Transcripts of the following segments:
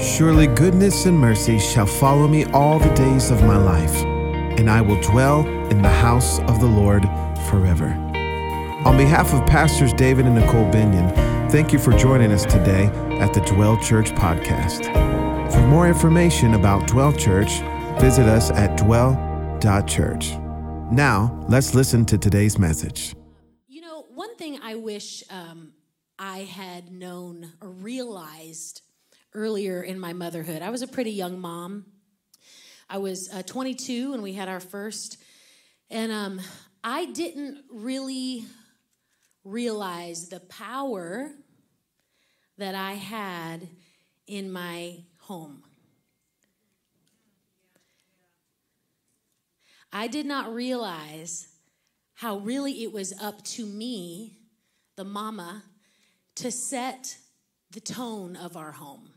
Surely goodness and mercy shall follow me all the days of my life, and I will dwell in the house of the Lord forever. On behalf of Pastors David and Nicole Binion, thank you for joining us today at the Dwell Church podcast. For more information about Dwell Church, visit us at dwell.church. Now, let's listen to today's message. You know, one thing I wish um, I had known or realized earlier in my motherhood. I was a pretty young mom. I was uh, 22 when we had our first, and um, I didn't really realize the power that I had in my home. I did not realize how really it was up to me, the mama, to set the tone of our home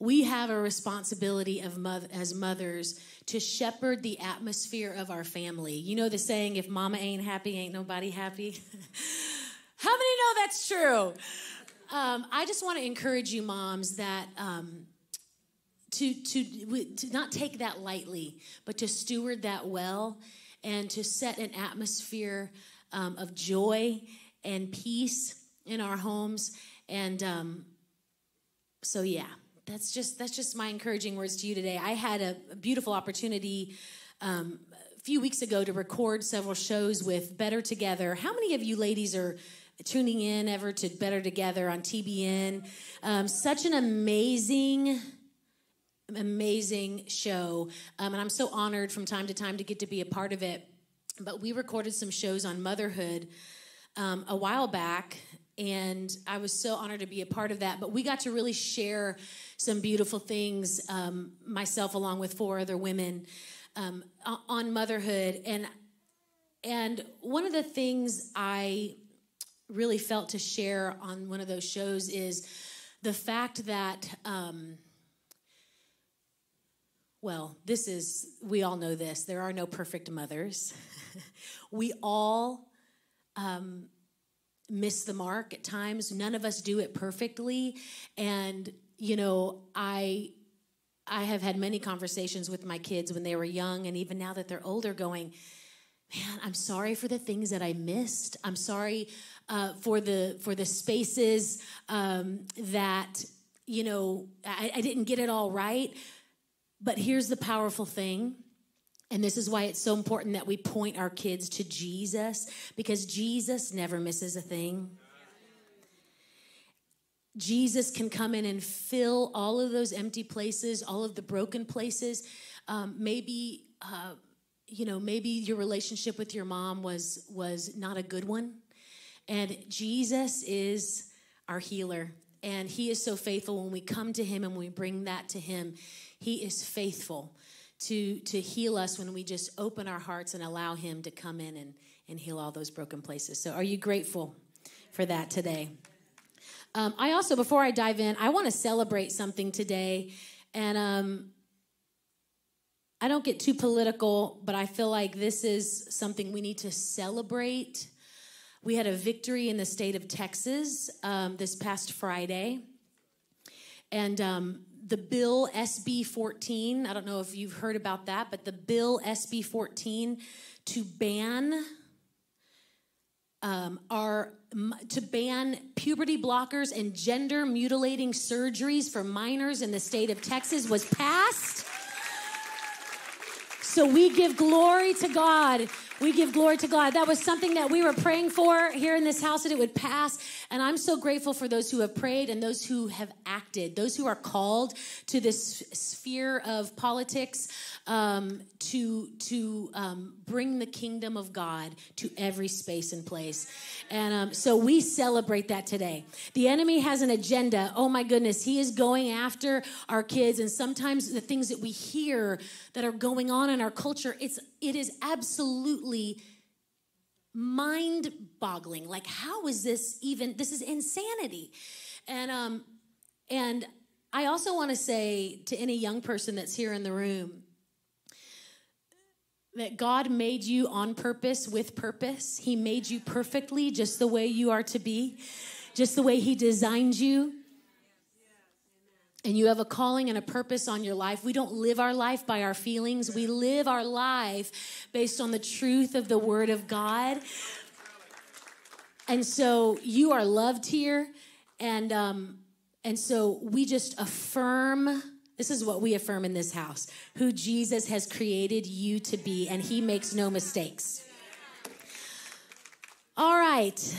we have a responsibility of as mothers to shepherd the atmosphere of our family. You know the saying, if mama ain't happy, ain't nobody happy? How many know that's true? Um, I just want to encourage you, moms, that um, to, to, to not take that lightly, but to steward that well and to set an atmosphere um, of joy and peace in our homes. And um, so, yeah, that's just that's just my encouraging words to you today. I had a, beautiful opportunity um, a few weeks ago to record several shows with Better Together. How many of you ladies are tuning in ever to Better Together on TBN? Um, such an amazing amazing show um, and i'm so honored from time to time to get to be a part of it but we recorded some shows on motherhood um, a while back and I was so honored to be a part of that. But we got to really share some beautiful things, um, myself along with four other women, um, on motherhood. And and one of the things I really felt to share on one of those shows is the fact that. Um, well, this is, we all know this. There are no perfect mothers. we all um, miss the mark at times. None of us do it perfectly. And, you know, I I have had many conversations with my kids when they were young and even now that they're older going, man, I'm sorry for the things that I missed. I'm sorry uh, for the for the spaces um, that you know I, I didn't get it all right. But here's the powerful thing and this is why it's so important that we point our kids to Jesus because Jesus never misses a thing. Jesus can come in and fill all of those empty places, all of the broken places. Um, maybe, uh, you know, maybe your relationship with your mom was was not a good one, and Jesus is our healer, and He is so faithful. When we come to Him and we bring that to Him, He is faithful to, to heal us when we just open our hearts and allow Him to come in and, and heal all those broken places. So, are you grateful for that today? Um, I also, before I dive in, I want to celebrate something today. And um, I don't get too political, but I feel like this is something we need to celebrate. We had a victory in the state of Texas um, this past Friday. And um, the bill SB 14. I don't know if you've heard about that, but the bill SB 14 to ban um, to ban puberty blockers and gender mutilating surgeries for minors in the state of Texas was passed. So we give glory to God we give glory to God. That was something that we were praying for here in this house that it would pass. And I'm so grateful for those who have prayed and those who have acted, those who are called to this sphere of politics um, to, to um, bring the kingdom of God to every space and place. And um, so we celebrate that today. The enemy has an agenda. Oh my goodness, he is going after our kids. And sometimes the things that we hear that are going on in our culture, it's it is absolutely mind boggling like how is this even this is insanity and um and i also want to say to any young person that's here in the room that God made you on purpose with purpose. He made you perfectly just the way you are to be, just the way He designed you. And you have a calling and a purpose on your life, we don't live our life by our feelings. We live our life based on the truth of the Word of God. And so you are loved here, and um, and so we just affirm. This is what we affirm in this house: who Jesus has created you to be, and He makes no mistakes. All right.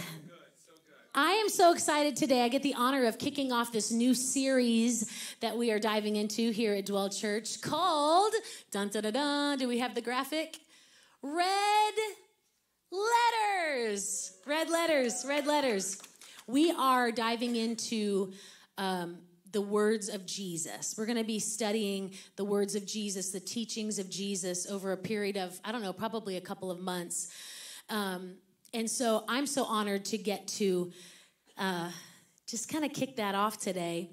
I am so excited today. I get the honor of kicking off this new series that we are diving into here at Dwell Church called Dun Dun Dun Dun. Do we have the graphic? Red letters. Red letters. Red letters. We are diving into um, the words of Jesus. We're going to be studying the words of Jesus, the teachings of Jesus over a period of, I don't know, probably a couple of months. Um, and so I'm so honored to get to uh, just kind of kick that off today.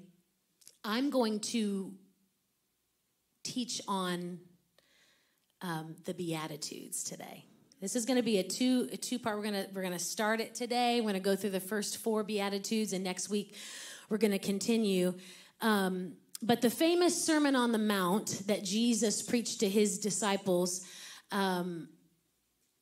I'm going to teach on um, the Beatitudes today. This is going to be a two a two part. We're gonna we're gonna start it today. We're gonna go through the first four Beatitudes, and next week we're gonna continue. Um, but the famous Sermon on the Mount that Jesus preached to his disciples um,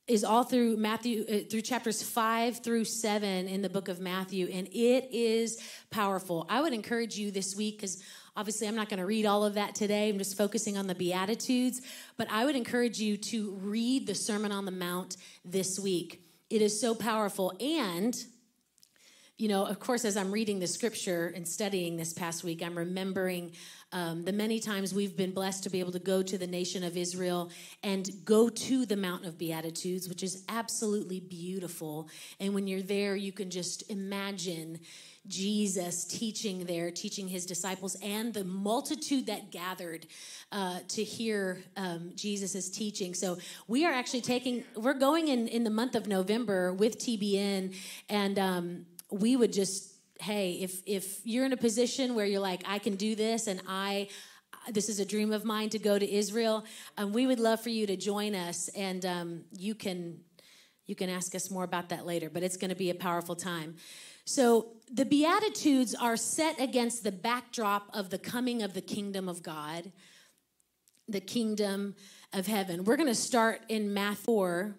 is all through Matthew, uh, through chapters five through seven in the book of Matthew, and it is powerful. I would encourage you this week, because obviously I'm not going to read all of that today. I'm just focusing on the Beatitudes, but I would encourage you to read the Sermon on the Mount this week. It is so powerful. And, you know, of course, as I'm reading the scripture and studying this past week, I'm remembering um, the many times we've been blessed to be able to go to the nation of Israel and go to the Mountain of Beatitudes, which is absolutely beautiful. And when you're there, you can just imagine Jesus teaching there, teaching his disciples, and the multitude that gathered uh, to hear um, Jesus' teaching. So we are actually taking, we're going in in the month of November with TBN, and um, we would just hey, if if you're in a position where you're like, I can do this, and I this is a dream of mine to go to Israel, um, we would love for you to join us, and um, you can you can ask us more about that later. But it's going to be a powerful time. So the Beatitudes are set against the backdrop of the coming of the kingdom of God, the kingdom of heaven. We're going to start in Matthew 4,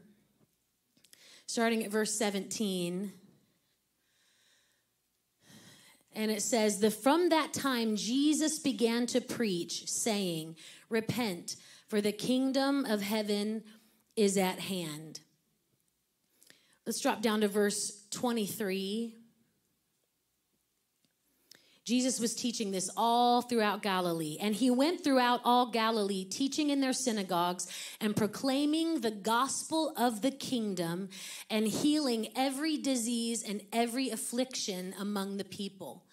starting at verse 17. And it says, the, From that time Jesus began to preach, saying, Repent, for the kingdom of heaven is at hand. Let's drop down to verse 23. Jesus was teaching this all throughout Galilee, and he went throughout all Galilee, teaching in their synagogues and proclaiming the gospel of the kingdom and healing every disease and every affliction among the people.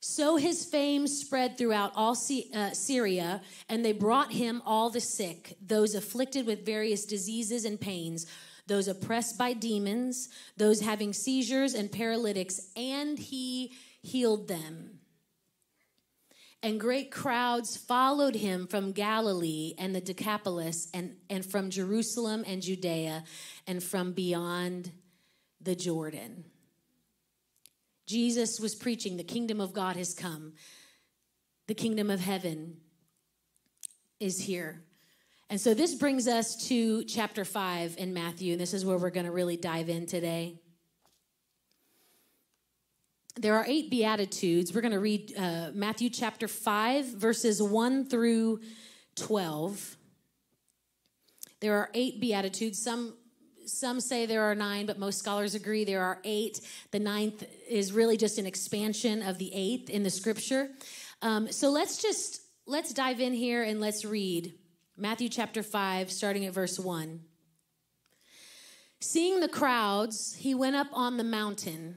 So his fame spread throughout all uh, Syria, and they brought him all the sick, those afflicted with various diseases and pains, those oppressed by demons, those having seizures and paralytics, and he healed them. And great crowds followed him from Galilee and the Decapolis, and, and from Jerusalem and Judea, and from beyond the Jordan. Jesus was preaching, the kingdom of God has come, the kingdom of heaven is here. And so this brings us to chapter 5 in Matthew, and this is where we're going to really dive in today there are eight beatitudes. We're going to read uh, matthew chapter 5 verses 1 through 12 there are eight beatitudes. Some some say there are nine but most scholars agree there are eight. The ninth is really just an expansion of the eighth in the scripture. Um, so let's just let's dive in here and let's read matthew chapter 5 starting at verse 1 seeing the crowds he went up on the mountain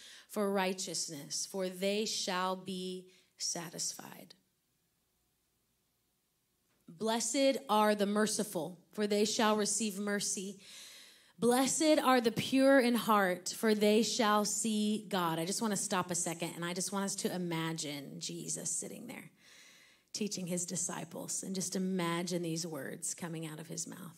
for righteousness, for they shall be satisfied. Blessed are the merciful, for they shall receive mercy. Blessed are the pure in heart, for they shall see God. I just want to stop a second and I just want us to imagine Jesus sitting there teaching his disciples and just imagine these words coming out of his mouth.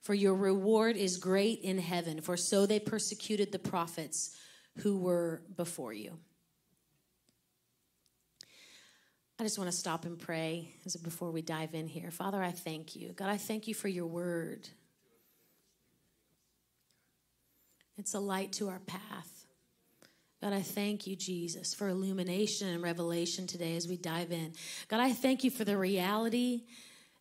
for your reward is great in heaven, for so they persecuted the prophets who were before you. I just want to stop and pray before we dive in here. Father, I thank you. God, I thank you for your word. It's a light to our path. God, I thank you, Jesus, for illumination and revelation today as we dive in. God, I thank you for the reality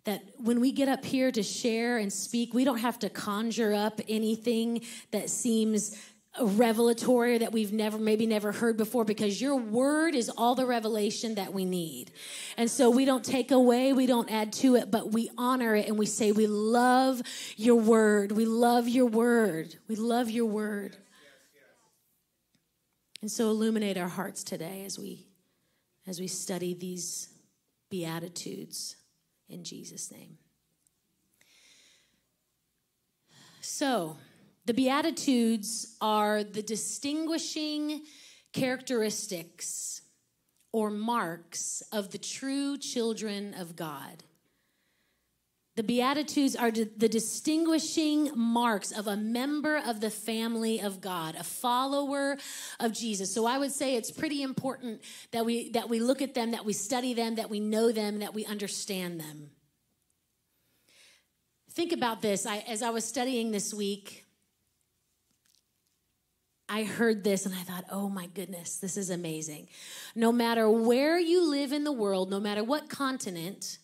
that when we get up here to share and speak, we don't have to conjure up anything that seems revelatory that we've never maybe never heard before because your word is all the revelation that we need. And so we don't take away we don't add to it but we honor it and we say we love your word. We love your word. We love your word. And so illuminate our hearts today as we as we study these beatitudes in jesus name so the Beatitudes are the distinguishing characteristics or marks of the true children of God. The Beatitudes are the distinguishing marks of a member of the family of God, a follower of Jesus. So I would say it's pretty important that we that we look at them, that we study them, that we know them, that we understand them. Think about this. I, as I was studying this week, I heard this and I thought, oh my goodness, this is amazing. No matter where you live in the world, no matter what continent,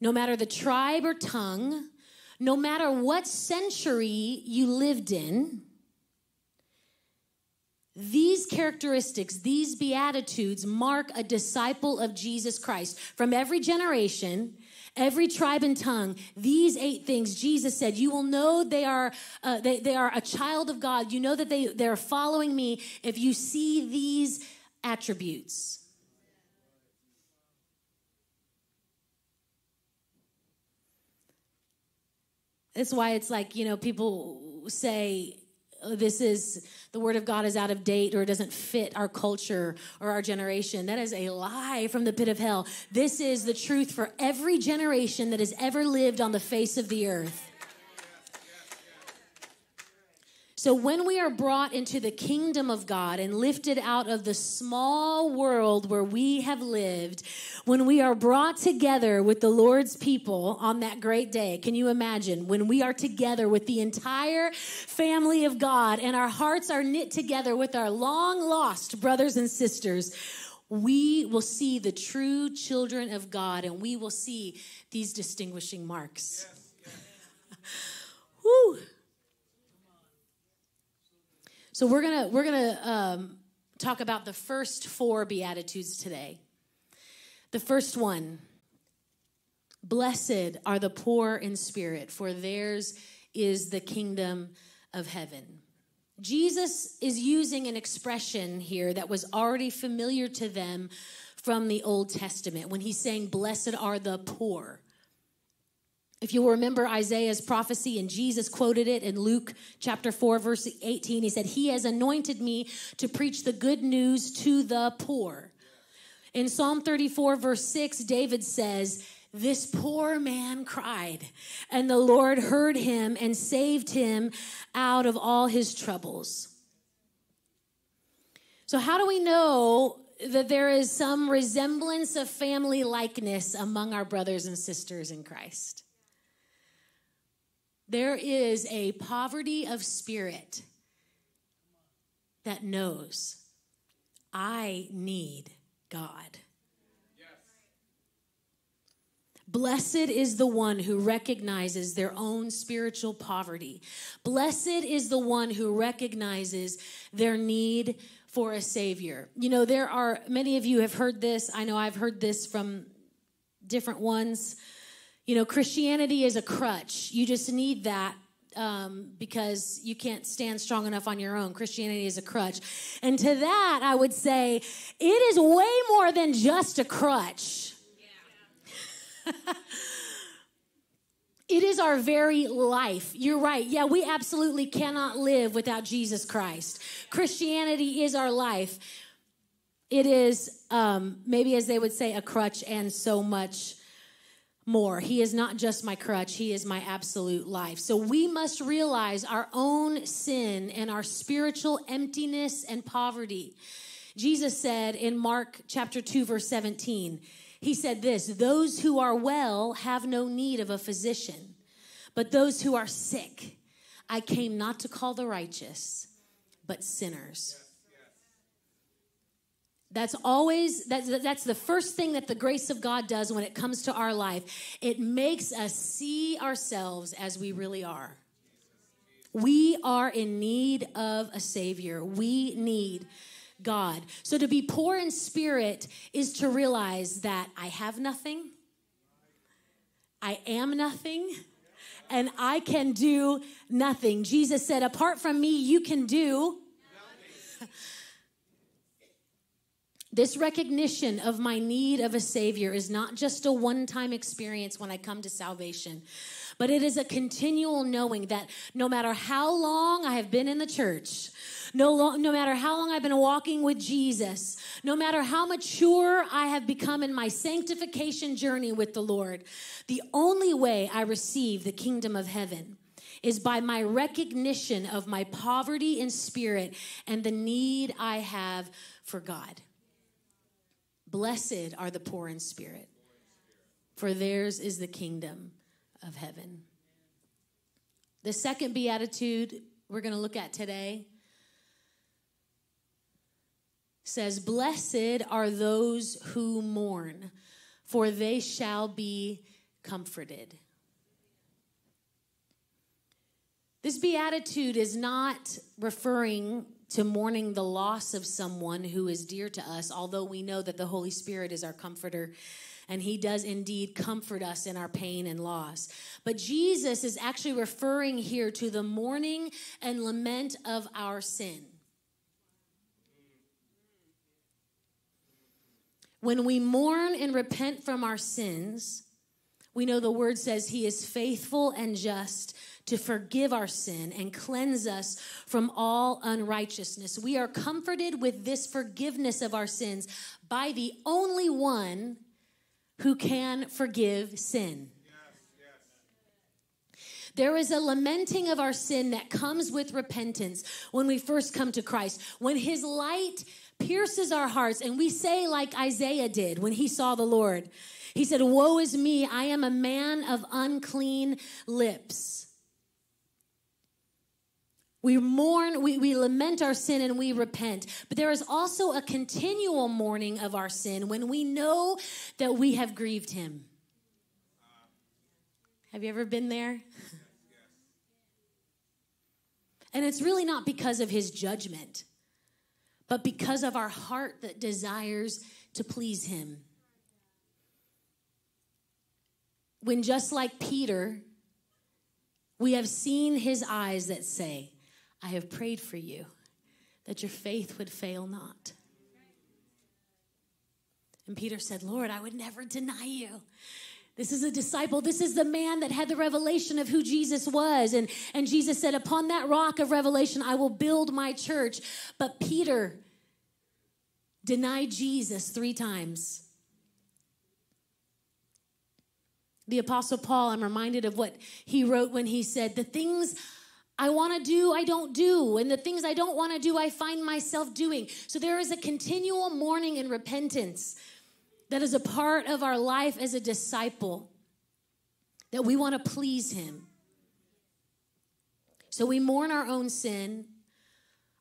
no matter the tribe or tongue, no matter what century you lived in, these characteristics, these beatitudes mark a disciple of Jesus Christ. From every generation every tribe and tongue these eight things jesus said you will know they are uh, they, they are a child of god. You know that they they're following me if you see these attributes that's why it's like you know people say oh, this is the word of God is out of date or it doesn't fit our culture or our generation. That is a lie from the pit of hell. This is the truth for every generation that has ever lived on the face of the earth. So, when we are brought into the kingdom of God and lifted out of the small world where we have lived, when we are brought together with the Lord's people on that great day, can you imagine when we are together with the entire family of God and our hearts are knit together with our long lost brothers and sisters? We will see the true children of God and we will see these distinguishing marks. Yes, yes. Whew. So we're gonna we're gonna um, talk about the first four beatitudes today. The first one: Blessed are the poor in spirit, for theirs is the kingdom of heaven. Jesus is using an expression here that was already familiar to them from the Old Testament when he's saying, Blessed are the poor. If you'll remember Isaiah's prophecy, and Jesus quoted it in Luke chapter 4, verse 18, he said, He has anointed me to preach the good news to the poor. In Psalm 34, verse 6, David says, This poor man cried, and the Lord heard him and saved him out of all his troubles. So, how do we know that there is some resemblance of family likeness among our brothers and sisters in Christ? There is a poverty of spirit that knows I need God. Blessed is the one who recognizes their own spiritual poverty. Blessed is the one who recognizes their need for a savior. You know, there are many of you have heard this. I know I've heard this from different ones. You know, Christianity is a crutch. You just need that um, because you can't stand strong enough on your own. Christianity is a crutch. And to that, I would say it is way more than just a crutch. it is our very life. You're right. Yeah, we absolutely cannot live without Jesus Christ. Christianity is our life. It is, um, maybe as they would say, a crutch and so much more. He is not just my crutch, He is my absolute life. So we must realize our own sin and our spiritual emptiness and poverty. Jesus said in Mark chapter 2, verse 17, he said this Those who are well have no need of a physician, but those who are sick, I came not to call the righteous, but sinners. That's always that's that's the first thing that the grace of God does when it comes to our life. It makes us see ourselves as we really are. We are in need of a savior. We need God. So to be poor in spirit is to realize that I have nothing, I am nothing, and I can do nothing. Jesus said, Apart from me, you can do. This recognition of my need of a Savior is not just a one time experience when I come to salvation, but it is a continual knowing that no matter how long I have been in the church, no, no matter how long I've been walking with Jesus, no matter how mature I have become in my sanctification journey with the Lord, the only way I receive the kingdom of heaven is by my recognition of my poverty in spirit and the need I have for God. Blessed are the poor in spirit, for theirs is the kingdom of heaven. The second beatitude we're going to look at today says, Blessed are those who mourn, for they shall be comforted. This beatitude is not referring to mourning the loss of someone who is dear to us, although we know that the Holy Spirit is our comforter and he does indeed comfort us in our pain and loss. But Jesus is actually referring here to the mourning and lament of our sin. When we mourn and repent from our sins, we know the word says he is faithful and just to forgive our sin and cleanse us from all unrighteousness. We are comforted with this forgiveness of our sins by the only one who can forgive sin. There is a lamenting of our sin that comes with repentance when we first come to Christ. When His light pierces our hearts, and we say, like Isaiah did when he saw the Lord, he said, Woe is me, I am a man of unclean lips. We mourn, we, we lament our sin, and we repent. But there is also a continual mourning of our sin when we know that we have grieved Him. Have you ever been there? And it's really not because of His judgment but because of our heart that desires to please Him. When just like Peter, we have seen His eyes that say, I have prayed for you that your faith would fail not. And Peter said, Lord, I would never deny you. This is a disciple. This is the man that had the revelation of who Jesus was. And, and Jesus said, Upon that rock of revelation, I will build my church. But Peter denied Jesus three times. The Apostle Paul, I'm reminded of what he wrote when he said, The things I want to do, I don't do. And the things I don't want to do, I find myself doing. So there is a continual mourning and repentance that is a part of our life as a disciple, that we want to please Him. So we mourn our own sin,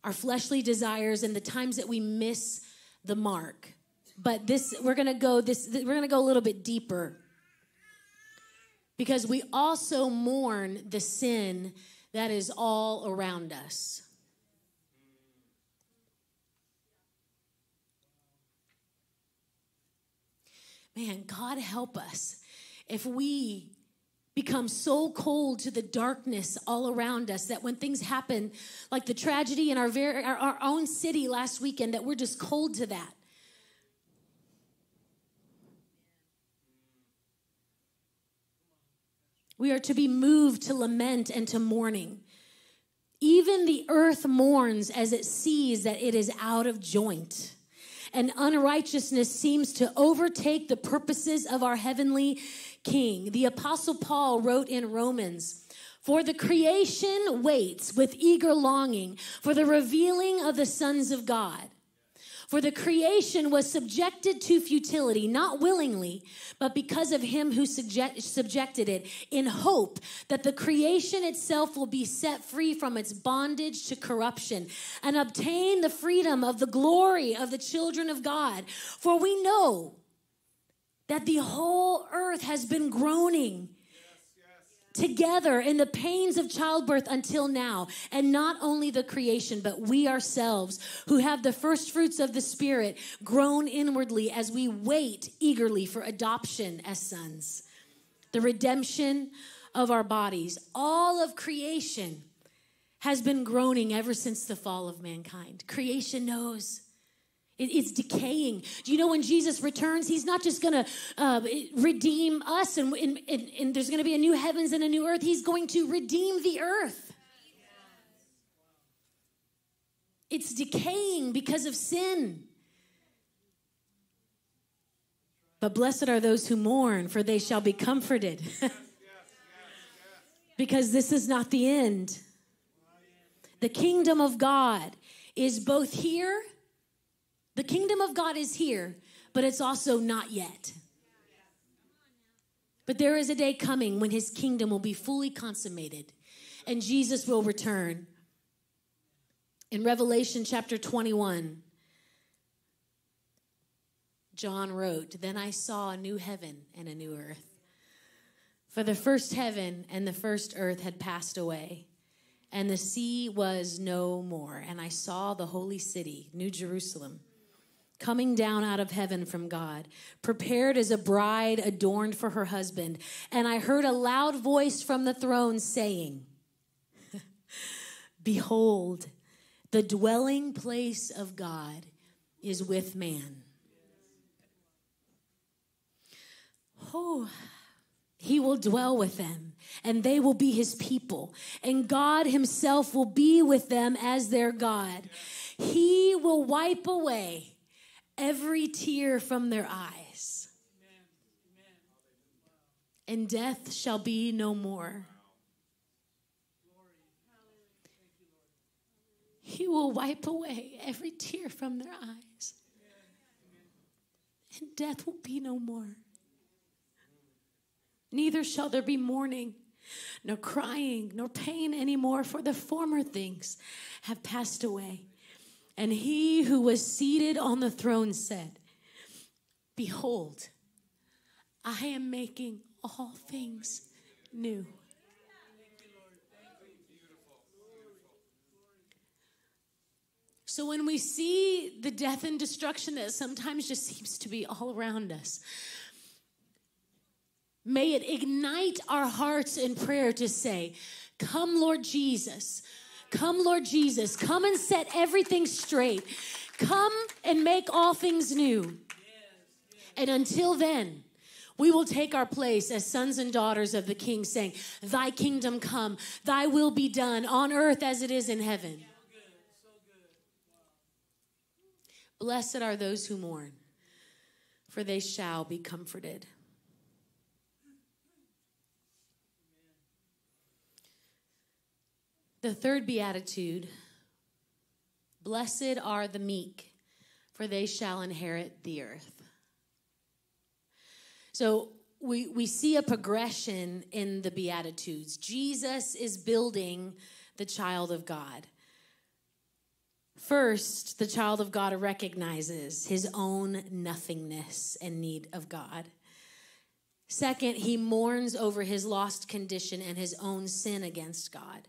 our fleshly desires, and the times that we miss the mark. But this, we're going to go this, we're going to go a little bit deeper because we also mourn the sin that is all around us. Man, God help us if we become so cold to the darkness all around us that when things happen, like the tragedy in our, very, our, our own city last weekend, that we're just cold to that. We are to be moved to lament and to mourning. Even the earth mourns as it sees that it is out of joint. And unrighteousness seems to overtake the purposes of our heavenly King. The Apostle Paul wrote in Romans, for the creation waits with eager longing for the revealing of the sons of God. For the creation was subjected to futility, not willingly, but because of him who subject, subjected it, in hope that the creation itself will be set free from its bondage to corruption and obtain the freedom of the glory of the children of God. For we know that the whole earth has been groaning together in the pains of childbirth until now. And not only the creation, but we ourselves who have the first fruits of the Spirit groan inwardly as we wait eagerly for adoption as sons, the redemption of our bodies. All of creation has been groaning ever since the fall of mankind. Creation knows it's decaying. Do you know when Jesus returns, he's not just going to uh, redeem us and, and, and, and there's going to be a new heavens and a new earth. He's going to redeem the earth. It's decaying because of sin. But blessed are those who mourn, for they shall be comforted. because this is not the end. The kingdom of God is both here the kingdom of God is here, but it's also not yet. But there is a day coming when his kingdom will be fully consummated and Jesus will return. In Revelation chapter 21, John wrote, Then I saw a new heaven and a new earth. For the first heaven and the first earth had passed away, and the sea was no more. And I saw the holy city, New Jerusalem coming down out of heaven from God, prepared as a bride adorned for her husband. And I heard a loud voice from the throne saying, Behold, the dwelling place of God is with man. Oh, he will dwell with them, and they will be his people, and God himself will be with them as their God. He will wipe away every tear from their eyes. And death shall be no more. He will wipe away every tear from their eyes. And death will be no more. Neither shall there be mourning, nor crying, nor pain anymore, for the former things have passed away. And he who was seated on the throne said, Behold, I am making all things new. So when we see the death and destruction that sometimes just seems to be all around us, may it ignite our hearts in prayer to say, Come, Lord Jesus. Come, Lord Jesus. Come and set everything straight. Come and make all things new. And until then, we will take our place as sons and daughters of the King, saying, Thy kingdom come, thy will be done on earth as it is in heaven. Blessed are those who mourn, for they shall be comforted. The third beatitude Blessed are the meek, for they shall inherit the earth. So we, we see a progression in the Beatitudes. Jesus is building the child of God. First, the child of God recognizes his own nothingness and need of God. Second, he mourns over his lost condition and his own sin against God.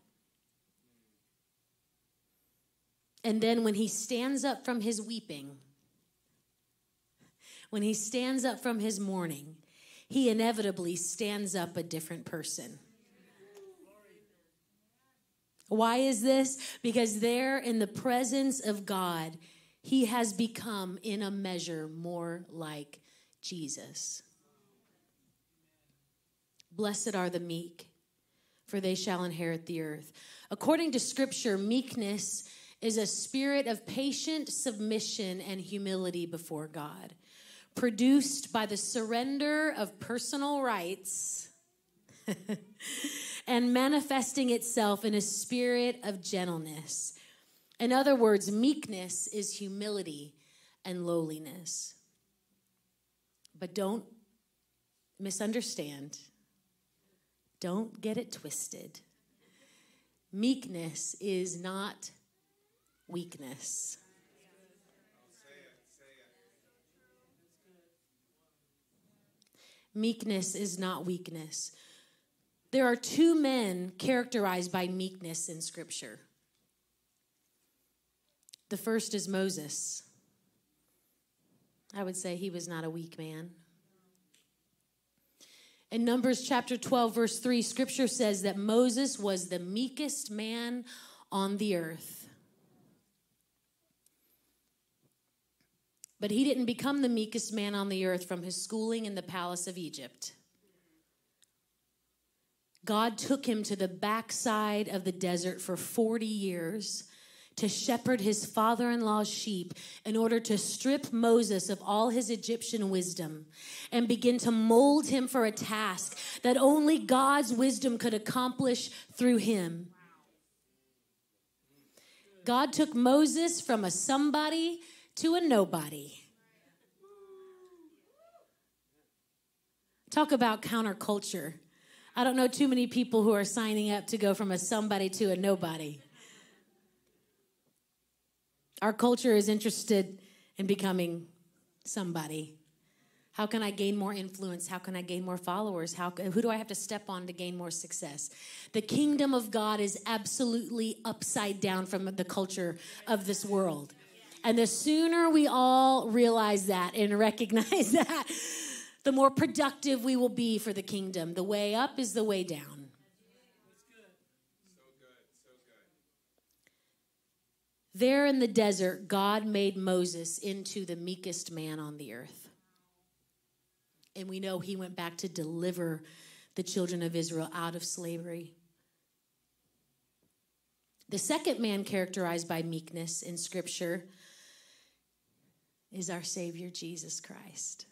And then when he stands up from his weeping, when he stands up from his mourning, he inevitably stands up a different person. Why is this? Because there in the presence of God, he has become, in a measure, more like Jesus. Blessed are the meek, for they shall inherit the earth. According to scripture, meekness is a spirit of patient submission and humility before God, produced by the surrender of personal rights and manifesting itself in a spirit of gentleness. In other words, meekness is humility and lowliness. But don't misunderstand, don't get it twisted. Meekness is not weakness. Meekness is not weakness. There are two men characterized by meekness in Scripture. The first is Moses. I would say he was not a weak man. In Numbers chapter 12, verse 3, scripture says that Moses was the meekest man on the earth. But he didn't become the meekest man on the earth from his schooling in the palace of Egypt. God took him to the backside of the desert for 40 years to shepherd his father in law's sheep in order to strip Moses of all his Egyptian wisdom and begin to mold him for a task that only God's wisdom could accomplish through him. God took Moses from a somebody to a nobody. Talk about counterculture. I don't know too many people who are signing up to go from a somebody to a nobody. Our culture is interested in becoming somebody. How can I gain more influence? How can I gain more followers? How who do I have to step on to gain more success? The kingdom of God is absolutely upside down from the culture of this world. And the sooner we all realize that and recognize that, the more productive we will be for the kingdom. The way up is the way down. There in the desert, God made Moses into the meekest man on the earth. And we know he went back to deliver the children of Israel out of slavery. The second man characterized by meekness in Scripture is our Savior Jesus Christ.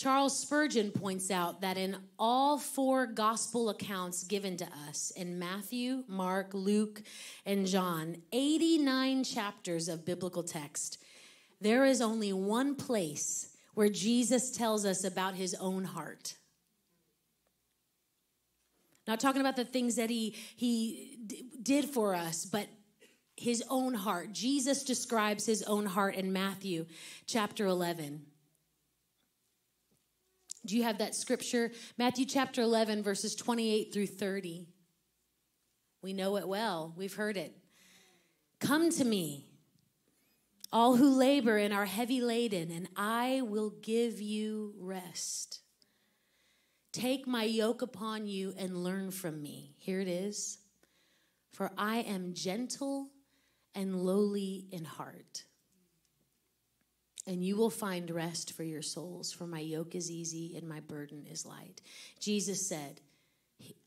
Charles Spurgeon points out that in all four gospel accounts given to us in Matthew, Mark, Luke, and John, 89 chapters of biblical text, there is only one place where Jesus tells us about his own heart. Not talking about the things that he, he d- did for us, but his own heart. Jesus describes his own heart in Matthew chapter 11. Do you have that scripture? Matthew chapter 11, verses 28 through 30. We know it well, we've heard it. Come to me, all who labor and are heavy laden, and I will give you rest. Take my yoke upon you and learn from me. Here it is. For I am gentle and lowly in heart and you will find rest for your souls, for my yoke is easy and my burden is light. Jesus said,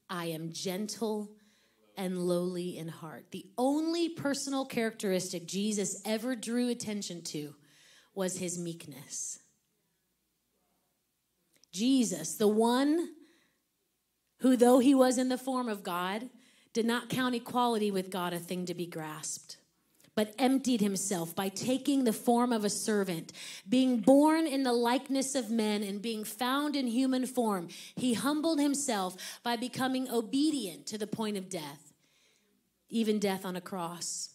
I am gentle and lowly in heart. The only personal characteristic Jesus ever drew attention to was his meekness. Jesus, the one who, though he was in the form of God, did not count equality with God a thing to be grasped but emptied himself by taking the form of a servant. Being born in the likeness of men and being found in human form, he humbled himself by becoming obedient to the point of death, even death on a cross.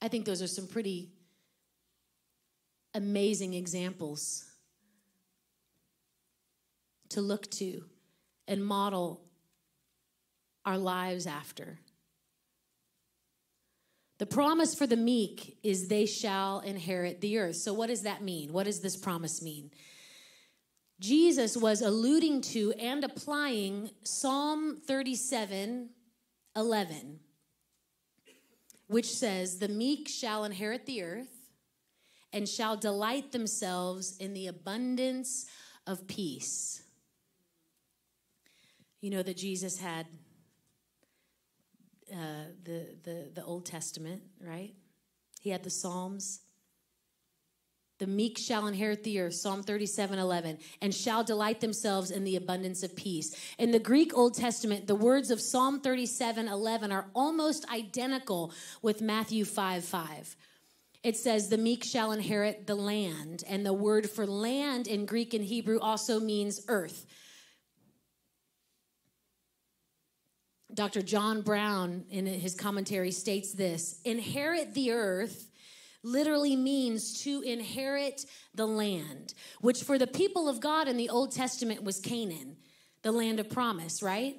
I think those are some pretty amazing examples to look to and model our lives after. The promise for the meek is they shall inherit the earth. So, what does that mean? What does this promise mean? Jesus was alluding to and applying Psalm 37 11, which says, The meek shall inherit the earth and shall delight themselves in the abundance of peace. You know that Jesus had uh, the, the, the Old Testament, right? He had the Psalms. The meek shall inherit the earth, Psalm 37 11, and shall delight themselves in the abundance of peace. In the Greek Old Testament, the words of Psalm 37 11 are almost identical with Matthew 5 5. It says, The meek shall inherit the land. And the word for land in Greek and Hebrew also means earth. Dr. John Brown, in his commentary, states this Inherit the earth literally means to inherit the land, which for the people of God in the Old Testament was Canaan, the land of promise, right?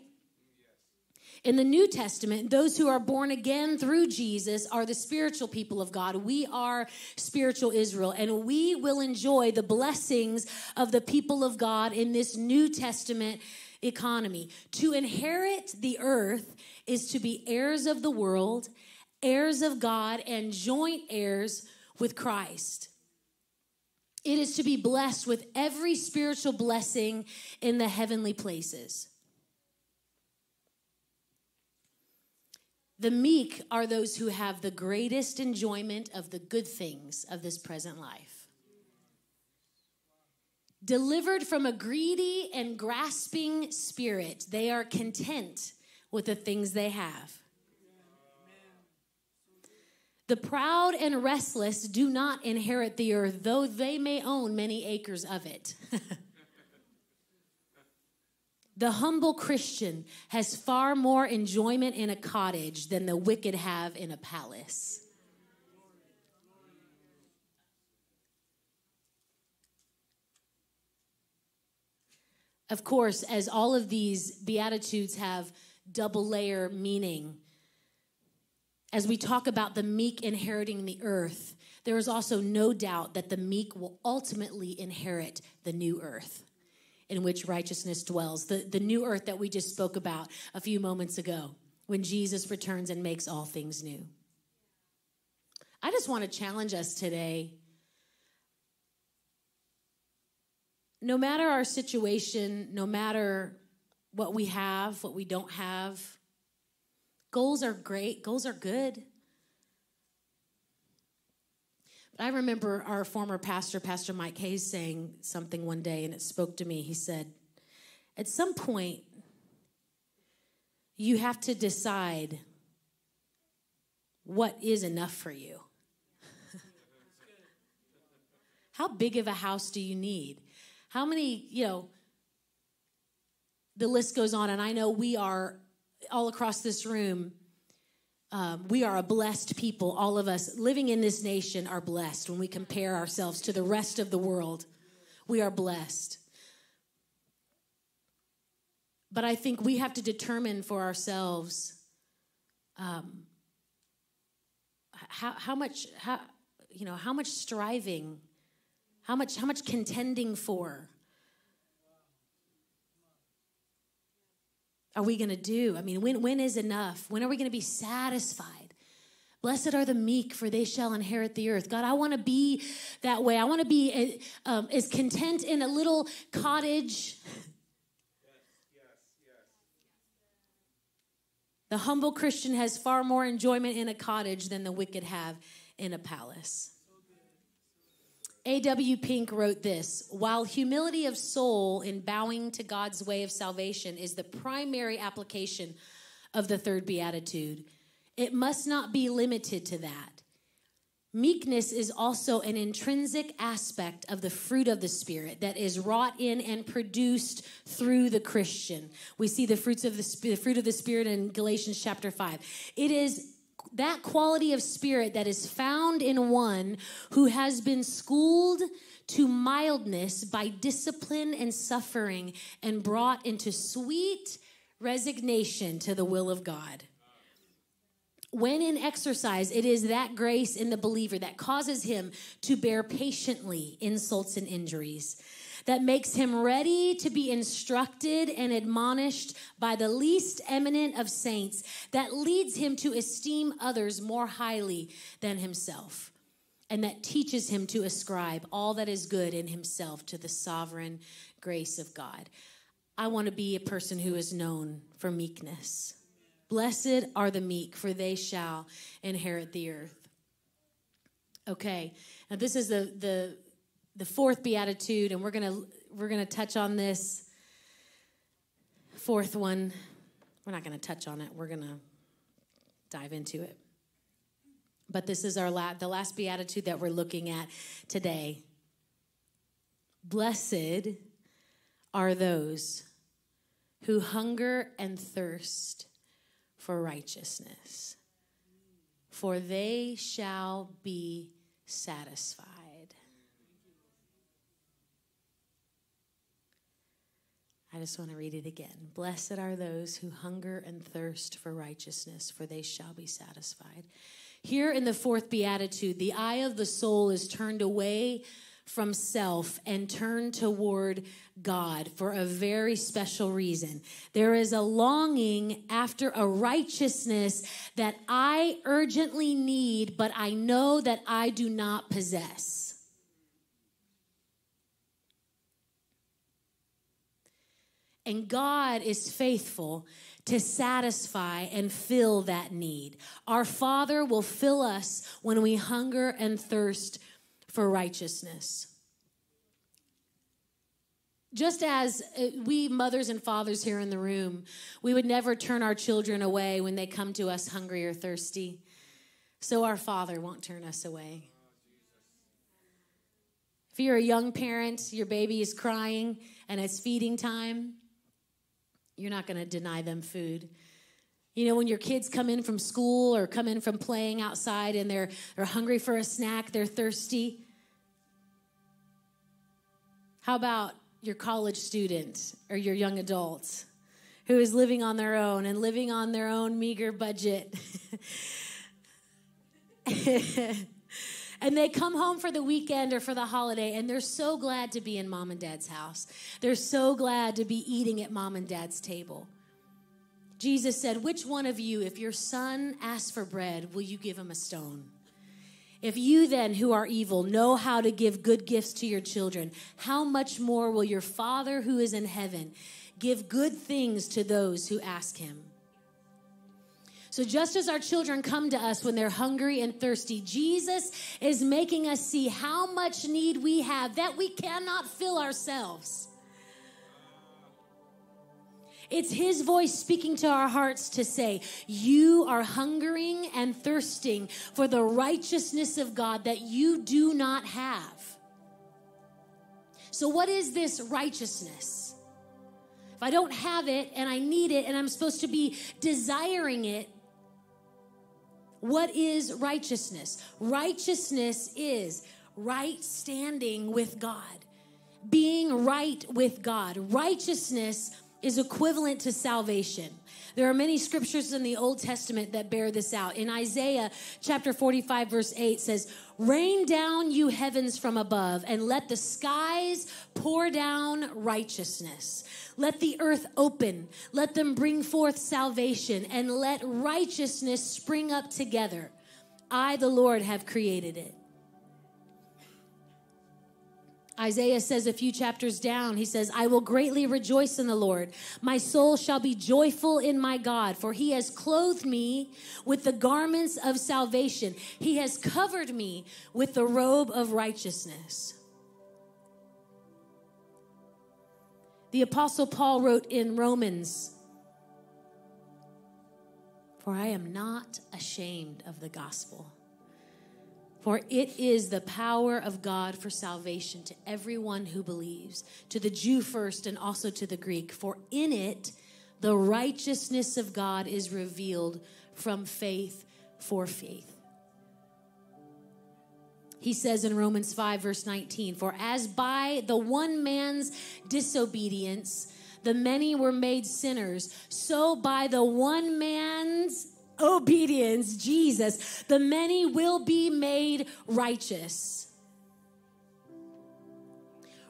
In the New Testament, those who are born again through Jesus are the spiritual people of God. We are spiritual Israel, and we will enjoy the blessings of the people of God in this New Testament economy. To inherit the earth is to be heirs of the world heirs of God and joint heirs with Christ. It is to be blessed with every spiritual blessing in the heavenly places. The meek are those who have the greatest enjoyment of the good things of this present life. Delivered from a greedy and grasping spirit, they are content with the things they have. The proud and restless do not inherit the earth, though they may own many acres of it. the humble Christian has far more enjoyment in a cottage than the wicked have in a palace. Of course, as all of these Beatitudes have double layer meaning, as we talk about the meek inheriting the earth, there is also no doubt that the meek will ultimately inherit the new earth in which righteousness dwells, the, the new earth that we just spoke about a few moments ago when Jesus returns and makes all things new. I just want to challenge us today. No matter our situation, no matter what we have, what we don't have, Goals are great, goals are good. But I remember our former pastor, Pastor Mike Hayes, saying something one day, and it spoke to me. He said, At some point, you have to decide what is enough for you. How big of a house do you need? How many, you know, the list goes on, and I know we are all across this room, um, we are a blessed people. All of us living in this nation are blessed when we compare ourselves to the rest of the world. We are blessed. But I think we have to determine for ourselves um, how, how much how you know how much striving, how much how much contending for are we going to do? I mean, when, when is enough? When are we going to be satisfied? Blessed are the meek, for they shall inherit the earth. God, I want to be that way. I want to be eh, um, as content in a little cottage. The humble Christian has far more enjoyment in a cottage than the wicked have in a palace. A.W. Pink wrote this While humility of soul in bowing to God's way of salvation is the primary application of the third beatitude, it must not be limited to that. Meekness is also an intrinsic aspect of the fruit of the Spirit that is wrought in and produced through the Christian. We see the fruits of the, the fruit of the Spirit in Galatians chapter 5. It is that quality of spirit that is found in one who has been schooled to mildness by discipline and suffering and brought into sweet resignation to the will of God. When in exercise, it is that grace in the believer that causes him to bear patiently insults and injuries that makes him ready to be instructed and admonished by the least eminent of saints, that leads him to esteem others more highly than himself, and that teaches him to ascribe all that is good in himself to the sovereign grace of God. I want to be a person who is known for meekness. Blessed are the meek, for they shall inherit the earth. Okay, now this is the, the the fourth beatitude, and we're gonna we're gonna touch on this fourth one. We're not gonna touch on it. We're gonna dive into it. But this is our la- the last beatitude that we're looking at today. Blessed are those who hunger and thirst for righteousness, for they shall be satisfied. I just want to read it again. Blessed are those who hunger and thirst for righteousness, for they shall be satisfied. Here in the fourth beatitude, the eye of the soul is turned away from self and turned toward God for a very special reason. There is a longing after a righteousness that I urgently need, but I know that I do not possess. And God is faithful to satisfy and fill that need. Our Father will fill us when we hunger and thirst for righteousness. Just as uh, we mothers and fathers here in the room, we would never turn our children away when they come to us hungry or thirsty. So our Father won't turn us away. If you're a young parent, your baby is crying and it's feeding time, you're not going to deny them food. You know, when your kids come in from school or come in from playing outside and they're, they're hungry for a snack, they're thirsty. How about your college student or your young adult who is living on their own and living on their own meager budget? And they come home for the weekend or for the holiday and they're so glad to be in mom and dad's house. They're so glad to be eating at mom and dad's table. Jesus said, Which one of you, if your son asks for bread, will you give him a stone? If you then, who are evil, know how to give good gifts to your children, how much more will your Father who is in heaven give good things to those who ask him? So, just as our children come to us when they're hungry and thirsty, Jesus is making us see how much need we have that we cannot fill ourselves. It's His voice speaking to our hearts to say, You are hungering and thirsting for the righteousness of God that you do not have. So, what is this righteousness? If I don't have it and I need it and I'm supposed to be desiring it, what is righteousness? Righteousness is right standing with God, being right with God. Righteousness is equivalent to salvation. There are many scriptures in the Old Testament that bear this out. In Isaiah chapter 45, verse 8 says, Rain down, you heavens from above, and let the skies pour down righteousness. Let the earth open. Let them bring forth salvation, and let righteousness spring up together. I, the Lord, have created it. Isaiah says a few chapters down, he says, I will greatly rejoice in the Lord. My soul shall be joyful in my God, for he has clothed me with the garments of salvation. He has covered me with the robe of righteousness. The Apostle Paul wrote in Romans, For I am not ashamed of the gospel for it is the power of God for salvation to everyone who believes, to the Jew first and also to the Greek. For in it, the righteousness of God is revealed from faith for faith. He says in Romans 5, verse 19, For as by the one man's disobedience the many were made sinners, so by the one man's obedience, Jesus, the many will be made righteous.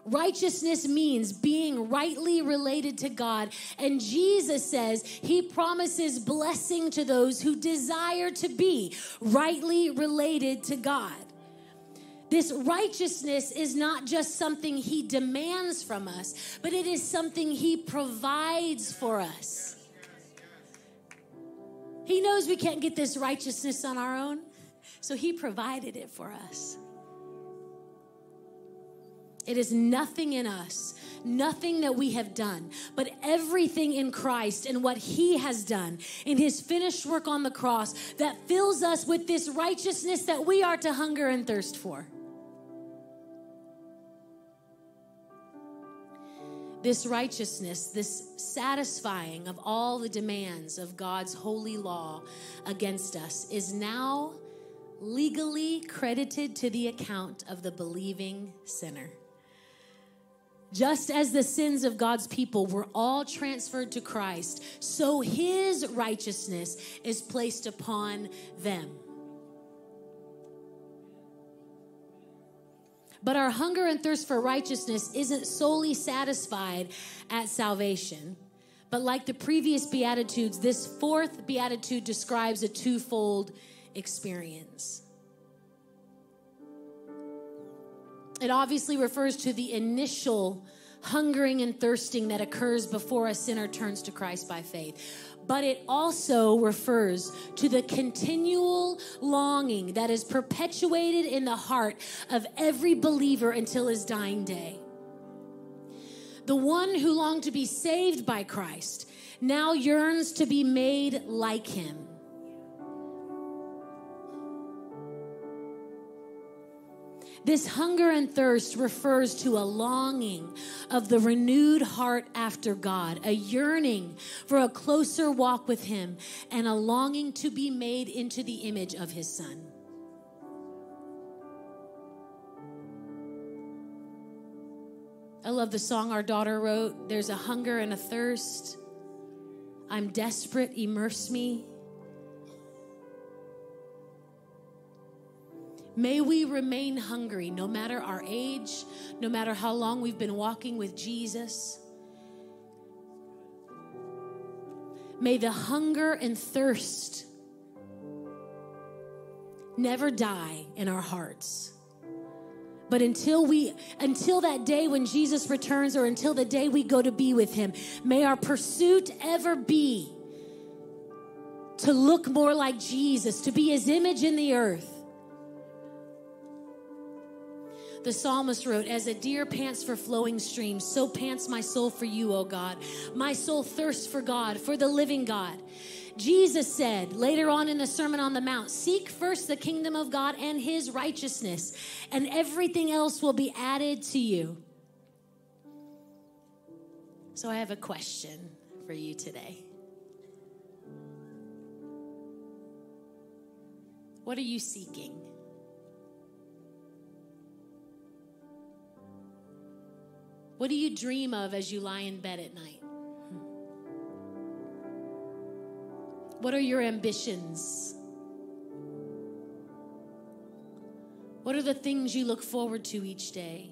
Righteousness means being rightly related to God. And Jesus says he promises blessing to those who desire to be rightly related to God. This righteousness is not just something he demands from us, but it is something he provides for us. He knows we can't get this righteousness on our own, so he provided it for us. It is nothing in us, nothing that we have done, but everything in Christ and what He has done in His finished work on the cross that fills us with this righteousness that we are to hunger and thirst for. This righteousness, this satisfying of all the demands of God's holy law against us, is now legally credited to the account of the believing sinner. Just as the sins of God's people were all transferred to Christ, so his righteousness is placed upon them. But our hunger and thirst for righteousness isn't solely satisfied at salvation. But like the previous Beatitudes, this fourth Beatitude describes a twofold experience. It obviously refers to the initial hungering and thirsting that occurs before a sinner turns to Christ by faith. But it also refers to the continual longing that is perpetuated in the heart of every believer until his dying day. The one who longed to be saved by Christ now yearns to be made like him. This hunger and thirst refers to a longing of the renewed heart after God, a yearning for a closer walk with Him, and a longing to be made into the image of His Son. I love the song our daughter wrote. There's a hunger and a thirst. I'm desperate, immerse me. May we remain hungry no matter our age, no matter how long we've been walking with Jesus. May the hunger and thirst never die in our hearts. But until we until that day when Jesus returns or until the day we go to be with him, may our pursuit ever be to look more like Jesus, to be his image in the earth. The psalmist wrote, As a deer pants for flowing streams, so pants my soul for you, O God. My soul thirsts for God, for the living God. Jesus said later on in the Sermon on the Mount, Seek first the kingdom of God and his righteousness, and everything else will be added to you. So I have a question for you today. What are you seeking? What do you dream of as you lie in bed at night? What are your ambitions? What are the things you look forward to each day?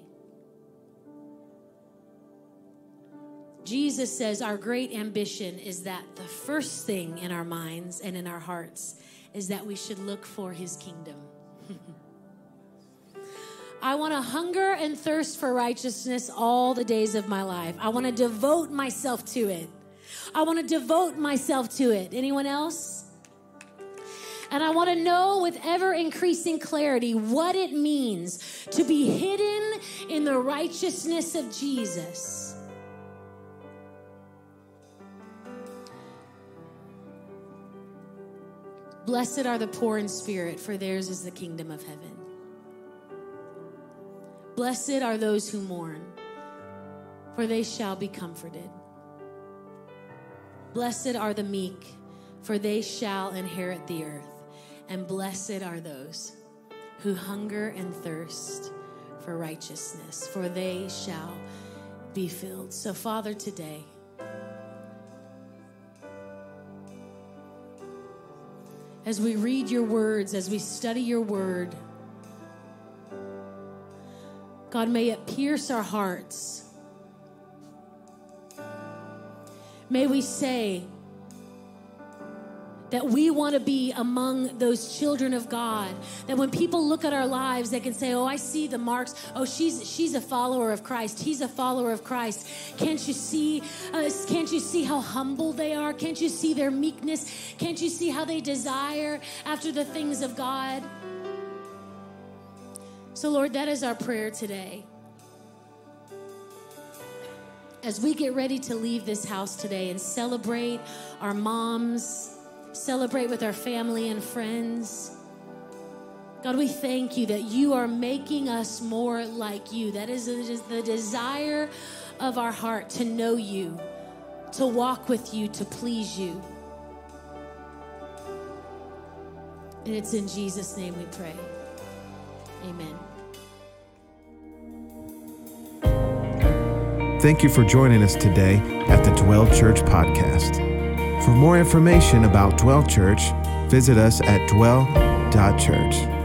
Jesus says our great ambition is that the first thing in our minds and in our hearts is that we should look for his kingdom. I want to hunger and thirst for righteousness all the days of my life. I want to devote myself to it. I want to devote myself to it. Anyone else? And I want to know with ever increasing clarity what it means to be hidden in the righteousness of Jesus. Blessed are the poor in spirit, for theirs is the kingdom of heaven. Blessed are those who mourn, for they shall be comforted. Blessed are the meek, for they shall inherit the earth. and blessed are those who hunger and thirst for righteousness, for they shall be filled. So, Father, today, as we read your words, as we study your word, God, may it pierce our hearts. May we say, that we want to be among those children of God. That when people look at our lives, they can say, "Oh, I see the marks. Oh, she's she's a follower of Christ. He's a follower of Christ." Can't you see? Uh, can't you see how humble they are? Can't you see their meekness? Can't you see how they desire after the things of God? So, Lord, that is our prayer today. As we get ready to leave this house today and celebrate our moms celebrate with our family and friends. God, we thank you that you are making us more like you. That is the desire of our heart to know you, to walk with you, to please you. And it's in Jesus' name we pray. Amen. Thank you for joining us today at the Dwell Church Podcast. For more information about Dwell Church, visit us at dwell.church.